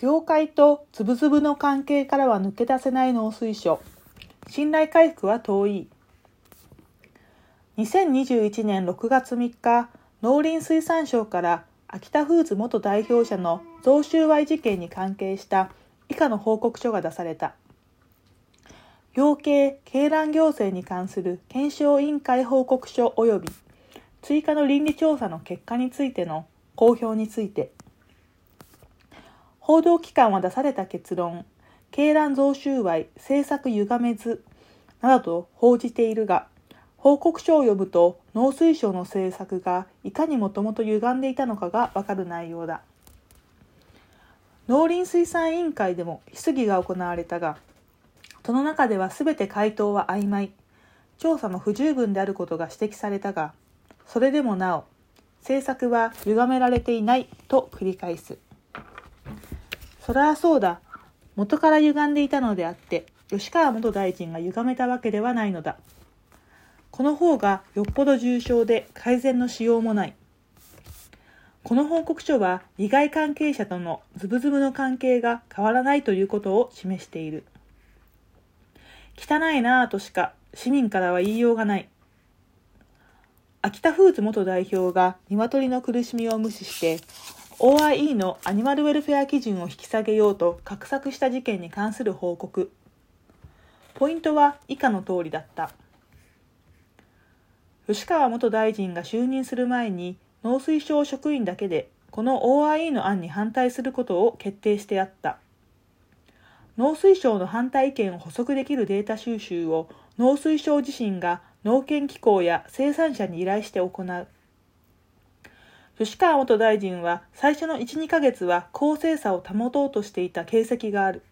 業界とつぶつぶの関係からは抜け出せない農水省。信頼回復は遠い。2021年6月3日、農林水産省から秋田フーズ元代表者の贈収賄事件に関係した以下の報告書が出された。養鶏・鶏卵行政に関する検証委員会報告書及び追加の倫理調査の結果についての公表について報道機関は出された結論鶏卵増収賄政策歪めずなどと報じているが報告書を読むと農水省の政策がいかにもともと歪んでいたのかがわかる内容だ。農林水産委員会でも質疑が行われたがその中では全て回答は曖昧調査も不十分であることが指摘されたがそれでもなお政策は歪められていないと繰り返す。そりゃそうだ元から歪んでいたのであって吉川元大臣が歪めたわけではないのだこの方がよっぽど重症で改善のしようもないこの報告書は利害関係者とのズブズブの関係が変わらないということを示している。汚いなぁとしか市民からは言いようがない。秋田フーズ元代表が鶏の苦しみを無視して OIE のアニマルウェルフェア基準を引き下げようと画策した事件に関する報告。ポイントは以下の通りだった。吉川元大臣が就任する前に農水省職員だけでこの OIE の案に反対することを決定してあった。農水省の反対意見を補足できるデータ収集を農水省自身が農研機構や生産者に依頼して行う。吉川元大臣は最初の1、2ヶ月は公正さを保とうとしていた形跡がある。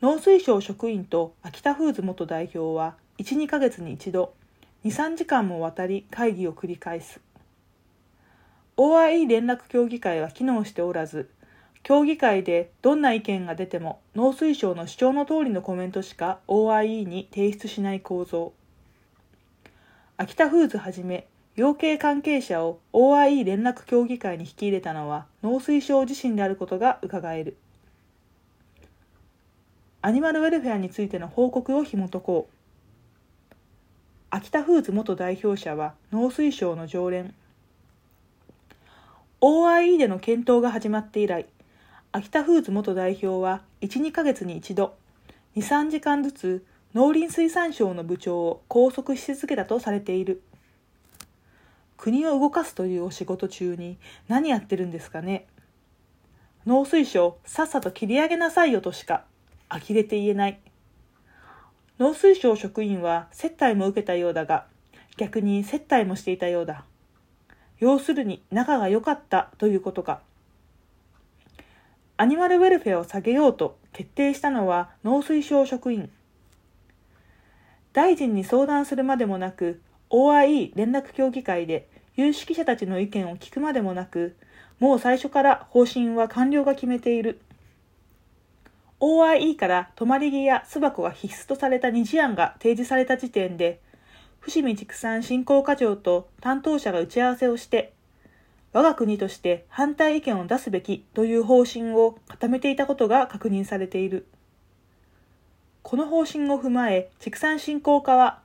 農水省職員と秋田フーズ元代表は1、2ヶ月に一度、2、3時間も渡り会議を繰り返す。OIE 連絡協議会は機能しておらず、協議会でどんな意見が出ても農水省の主張の通りのコメントしか OIE に提出しない構造秋田フーズはじめ養鶏関係者を OIE 連絡協議会に引き入れたのは農水省自身であることが伺える。アニマルウェルフェアについての報告を紐解こう。秋田フーズ元代表者は農水省の常連。OIE での検討が始まって以来秋田フーズ元代表は1、2ヶ月に一度、2、3時間ずつ農林水産省の部長を拘束し続けたとされている。国を動かすというお仕事中に何やってるんですかね。農水省さっさと切り上げなさいよとしか呆れて言えない。農水省職員は接待も受けたようだが、逆に接待もしていたようだ。要するに仲が良かったということか。アニマルウェルフェアを下げようと決定したのは農水省職員。大臣に相談するまでもなく、OIE 連絡協議会で有識者たちの意見を聞くまでもなく、もう最初から方針は官僚が決めている。OIE から泊まり木や巣箱が必須とされた二次案が提示された時点で、伏見畜産振興課長と担当者が打ち合わせをして、我が国として反対意見を出すべきという方針を固めていたことが確認されている。この方針を踏まえ、畜産振興課は、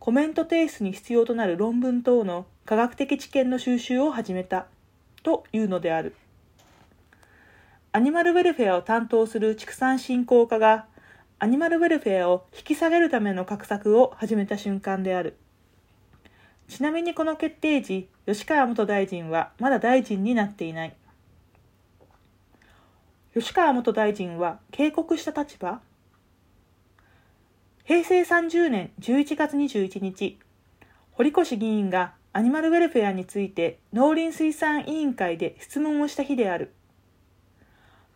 コメント提出に必要となる論文等の科学的知見の収集を始めた、というのである。アニマルウェルフェアを担当する畜産振興課が、アニマルウェルフェアを引き下げるための画策を始めた瞬間である。ちなみにこの決定時、吉川元大臣はまだ大臣になっていない。吉川元大臣は警告した立場？平成30年11月21日、堀越議員がアニマルウェルフェアについて農林水産委員会で質問をした日である。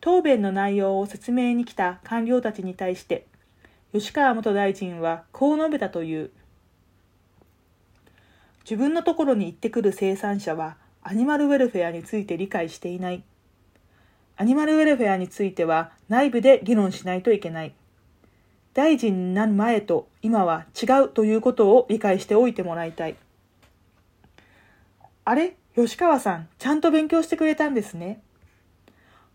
答弁の内容を説明に来た官僚たちに対して、吉川元大臣はこう述べたという。自分のところに行ってくる生産者はアニマルウェルフェアについて理解していない。アニマルウェルフェアについては内部で議論しないといけない。大臣になる前と今は違うということを理解しておいてもらいたい。あれ？吉川さん、ちゃんと勉強してくれたんですね。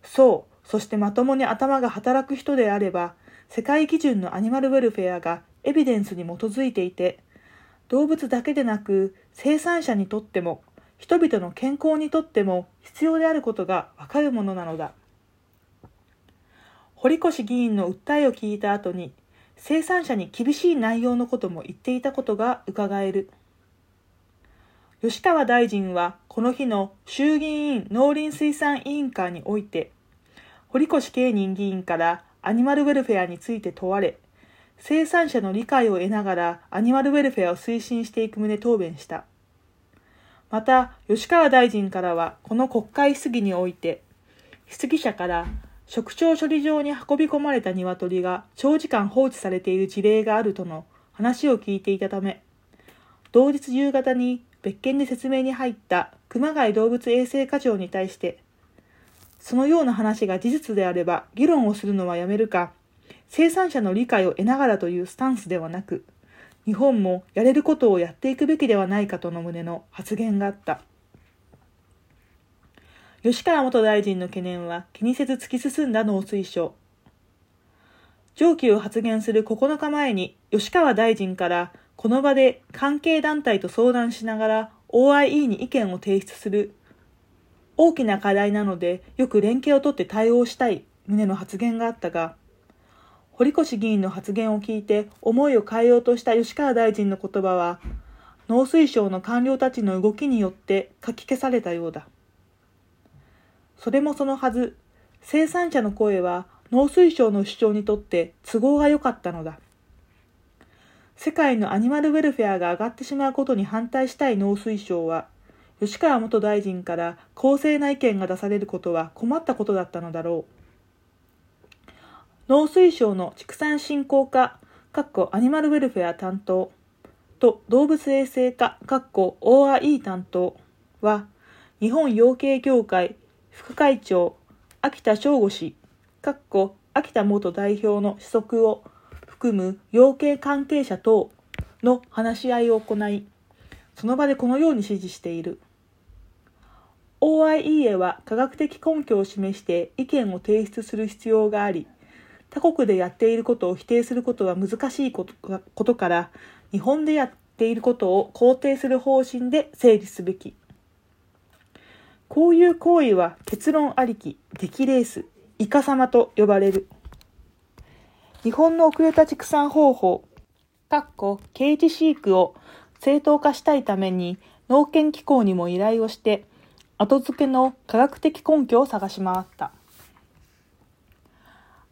そう、そしてまともに頭が働く人であれば、世界基準のアニマルウェルフェアがエビデンスに基づいていて、動物だけでなく生産者にとっても人々の健康にとっても必要であることがわかるものなのだ。堀越議員の訴えを聞いた後に生産者に厳しい内容のことも言っていたことが伺える。吉川大臣はこの日の衆議院農林水産委員会において堀越慶任議員からアニマルウェルフェアについて問われ、生産者の理解を得ながらアニマルウェルフェアを推進していく旨答弁した。また、吉川大臣からは、この国会質疑において、質疑者から食調処理場に運び込まれた鶏が長時間放置されている事例があるとの話を聞いていたため、同日夕方に別件で説明に入った熊谷動物衛生課長に対して、そのような話が事実であれば議論をするのはやめるか、生産者の理解を得ながらというスタンスではなく、日本もやれることをやっていくべきではないかとの旨の発言があった。吉川元大臣の懸念は気にせず突き進んだ農水省。上記を発言する9日前に吉川大臣からこの場で関係団体と相談しながら OIE に意見を提出する大きな課題なのでよく連携をとって対応したい旨の発言があったが、堀越議員の発言を聞いて思いを変えようとした吉川大臣の言葉は、農水省の官僚たちの動きによって書き消されたようだ。それもそのはず、生産者の声は農水省の主張にとって都合が良かったのだ。世界のアニマルウェルフェアが上がってしまうことに反対したい農水省は、吉川元大臣から公正な意見が出されることは困ったことだったのだろう。農水省の畜産振興課、かっこアニマルウェルフェア担当と動物衛生課、かっこ ORE 担当は、日本養鶏協会副会長、秋田翔吾氏、かっこ秋田元代表の子息を含む養鶏関係者等の話し合いを行い、その場でこのように指示している。OIEA は科学的根拠を示して意見を提出する必要があり、他国でやっていることを否定することは難しいことから日本でやっていることを肯定する方針で整理すべき。こういう行為は結論ありき、出来レース、イカ様と呼ばれる。日本の遅れた畜産方法、かっこケージ飼育を正当化したいために農研機構にも依頼をして後付けの科学的根拠を探し回った。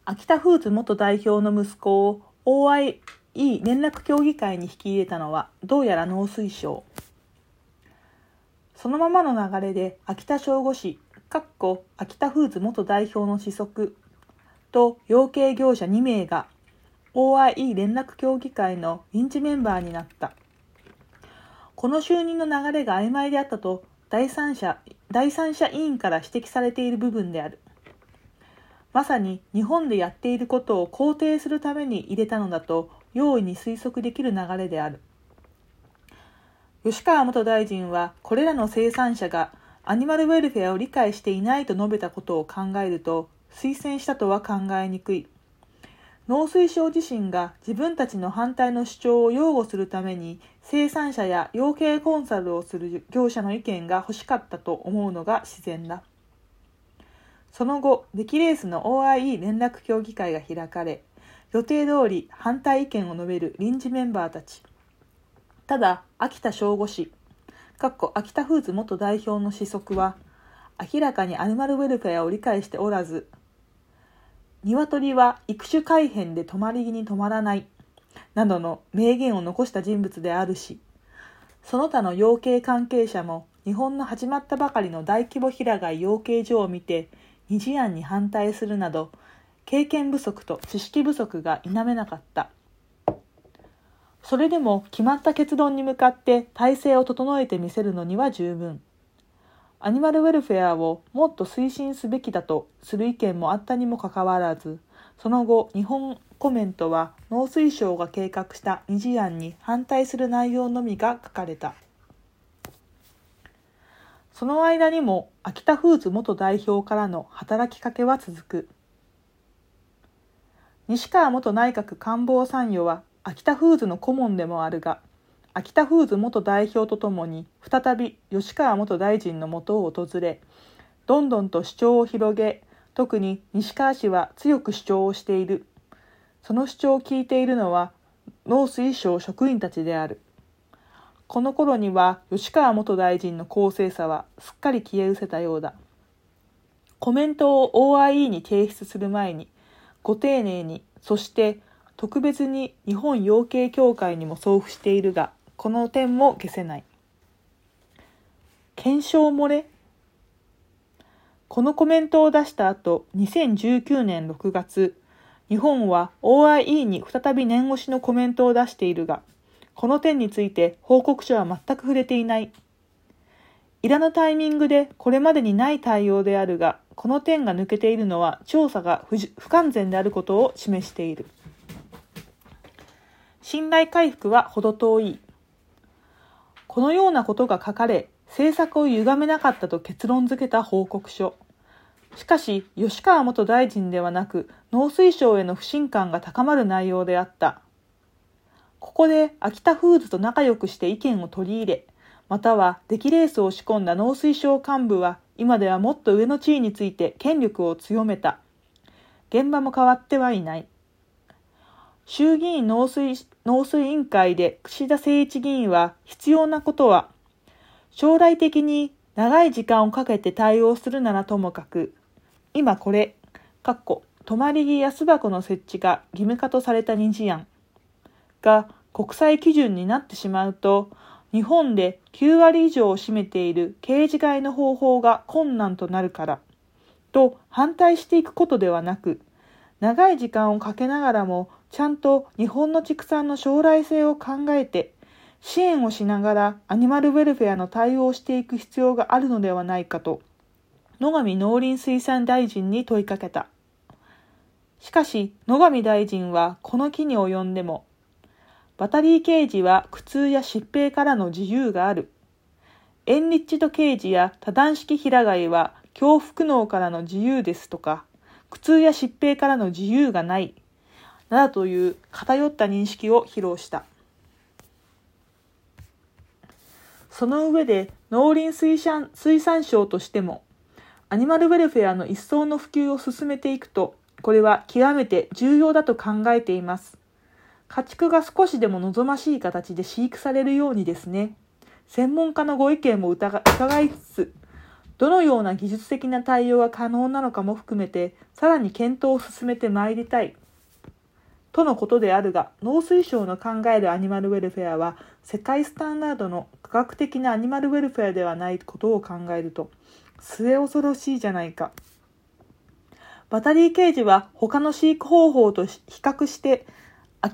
秋田フーズ元代表の息子を OIE 連絡協議会に引き入れたのはどうやら農水省。そのままの流れで秋田省吾市、かっこ秋田フーズ元代表の子息と養鶏業者2名が OIE 連絡協議会の臨時メンバーになった。この就任の流れが曖昧であったと第三者第三者委員から指摘されている部分である。まさに日本でやっていることを肯定するために入れたのだと容易に推測できる流れである。吉川元大臣はこれらの生産者がアニマルウェルフェアを理解していないと述べたことを考えると推薦したとは考えにくい。農水省自身が自分たちの反対の主張を擁護するために生産者や養鶏コンサルをする業者の意見が欲しかったと思うのが自然だ。その後、出来レースの OIE 連絡協議会が開かれ、予定通り反対意見を述べる臨時メンバーたち。ただ、秋田正吾氏、かっこ秋田フーズ元代表の子息は、明らかにアニマルウェルフェアを理解しておらず、鶏は育種改変で止まり木に止まらない。などの名言を残した人物であるし、その他の養鶏関係者も日本の始まったばかりの大規模平飼い養鶏場を見て二次案に反対するなど経験不足と知識不足が否めなかった。それでも決まった結論に向かって体制を整えてみせるのには十分。アニマルウェルフェアをもっと推進すべきだとする意見もあったにもかかわらず、その後、日本コメントは農水省が計画した二次案に反対する内容のみが書かれた。その間にも秋田フーズ元代表からの働きかけは続く。西川元内閣官房参与は秋田フーズの顧問でもあるが、秋田フーズ元代表とともに再び吉川元大臣のもとを訪れ、どんどんと主張を広げ、特に西川氏は強く主張をしている。その主張を聞いているのは農水省職員たちである。この頃には吉川元大臣の公正さはすっかり消え失せたようだ。コメントを OIE に提出する前に、ご丁寧に、そして特別に日本養鶏協会にも送付しているが、この点も消せない。検証漏れ？このコメントを出した後、2019年6月、日本は OIE に再び念押しのコメントを出しているが、この点について報告書は全く触れていない。いらぬタイミングでこれまでにない対応であるが、この点が抜けているのは調査が不完全であることを示している。信頼回復は程遠い。このようなことが書かれ、政策を歪めなかったと結論付けた報告書。しかし、吉川元大臣ではなく、農水省への不信感が高まる内容であった。ここで秋田フーズと仲良くして意見を取り入れ、または出来レースを仕込んだ農水省幹部は今ではもっと上の地位について権力を強めた。現場も変わってはいない。衆議院農水農水委員会で串田誠一議員は必要なことは、将来的に長い時間をかけて対応するならともかく、今これ、かっこ、泊まり木や巣箱の設置が義務化とされた二次案。が国際基準になってしまうと日本で9割以上を占めている刑事外の方法が困難となるからと反対していくことではなく長い時間をかけながらもちゃんと日本の畜産の将来性を考えて支援をしながらアニマルウェルフェアの対応をしていく必要があるのではないかと野上農林水産大臣に問いかけた。しかし野上大臣はこの機に及んでもバタリー刑事は苦痛や疾病からの自由がある。エンリッチド刑事や多段式平飼いは恐怖苦悩からの自由ですとか、苦痛や疾病からの自由がない。などという偏った認識を披露した。その上で農林水産水産省としても、アニマルウェルフェアの一層の普及を進めていくと、これは極めて重要だと考えています。家畜が少しでも望ましい形で飼育されるようにですね、専門家のご意見も伺いつつ、どのような技術的な対応が可能なのかも含めて、さらに検討を進めてまいりたい。とのことであるが、農水省の考えるアニマルウェルフェアは、世界スタンダードの科学的なアニマルウェルフェアではないことを考えると、末恐ろしいじゃないか。バタリーケージは他の飼育方法と比較して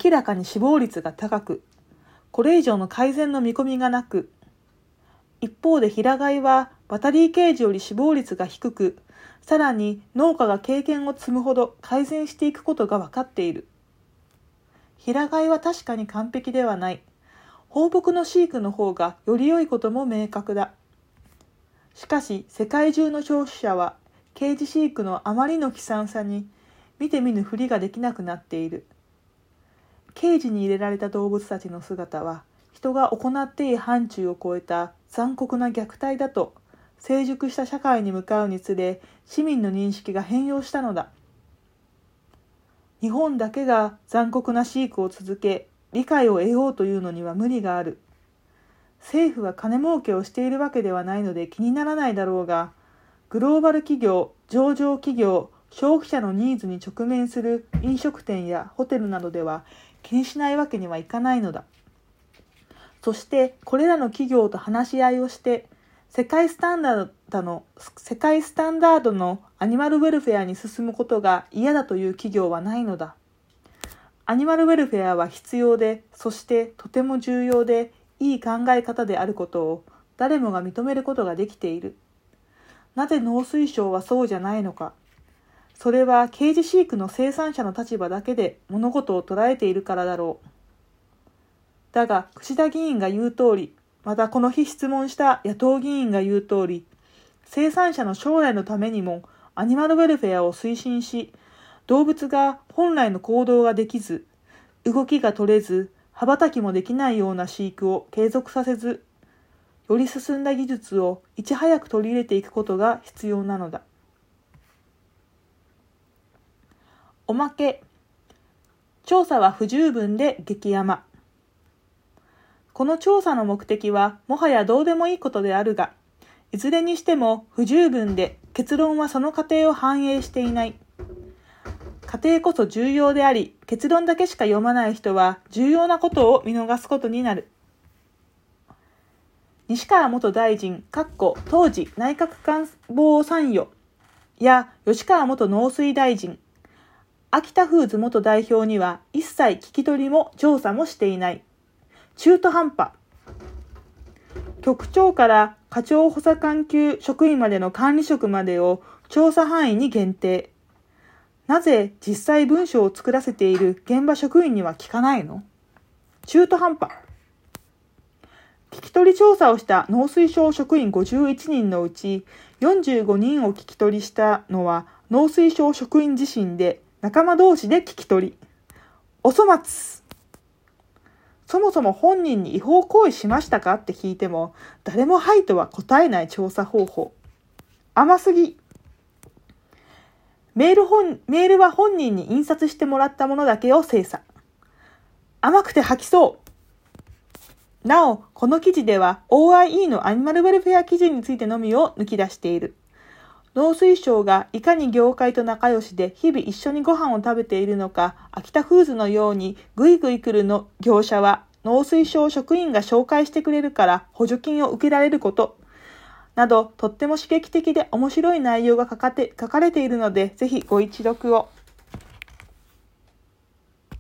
明らかに死亡率が高く、これ以上の改善の見込みがなく、一方で平飼いはバタリーケージより死亡率が低く、さらに農家が経験を積むほど改善していくことが分かっている。平飼いは確かに完璧ではない。放牧の飼育の方がより良いことも明確だ。しかし世界中の消費者はケージ飼育のあまりの悲惨さに見て見ぬふりができなくなっている。ケージに入れられた動物たちの姿は人が行っていい範疇を超えた残酷な虐待だと成熟した社会に向かうにつれ市民の認識が変容したのだ日本だけが残酷な飼育を続け理解を得ようというのには無理がある政府は金儲けをしているわけではないので気にならないだろうがグローバル企業上場企業消費者のニーズに直面する飲食店やホテルなどでは気にしないわけにはいかないのだ。そしてこれらの企業と話し合いをして世界スタンダードの世界スタンダードのアニマルウェルフェアに進むことが嫌だという企業はないのだ。アニマルウェルフェアは必要で、そしてとても重要でいい考え方であることを誰もが認めることができている。なぜ農水省はそうじゃないのか。それは刑事飼育の生産者の立場だけで物事を捉えているからだろう。だが、串田議員が言う通り、またこの日質問した野党議員が言う通り、生産者の将来のためにもアニマルウェルフェアを推進し、動物が本来の行動ができず、動きが取れず、羽ばたきもできないような飼育を継続させず、より進んだ技術をいち早く取り入れていくことが必要なのだ。おまけ。調査は不十分で激山。この調査の目的はもはやどうでもいいことであるが、いずれにしても不十分で結論はその過程を反映していない。過程こそ重要であり、結論だけしか読まない人は重要なことを見逃すことになる。西川元大臣、当時内閣官房参与や吉川元農水大臣、秋田フーズ元代表には一切聞き取りも調査もしていない。中途半端。局長から課長補佐官級職員までの管理職までを調査範囲に限定。なぜ実際文章を作らせている現場職員には聞かないの？中途半端。聞き取り調査をした農水省職員51人のうち45人を聞き取りしたのは農水省職員自身で仲間同士で聞き取り。お粗末。そもそも本人に違法行為しましたかって聞いても、誰もはいとは答えない調査方法。甘すぎ。メール本、メールは本人に印刷してもらったものだけを精査。甘くて吐きそう。なお、この記事では OIE のアニマルウェルフェア基準についてのみを抜き出している。農水省がいかに業界と仲良しで日々一緒にご飯を食べているのか、秋田フーズのようにぐいぐい来るの業者は農水省職員が紹介してくれるから補助金を受けられること、などとっても刺激的で面白い内容が書かて書かれているので、ぜひご一読を。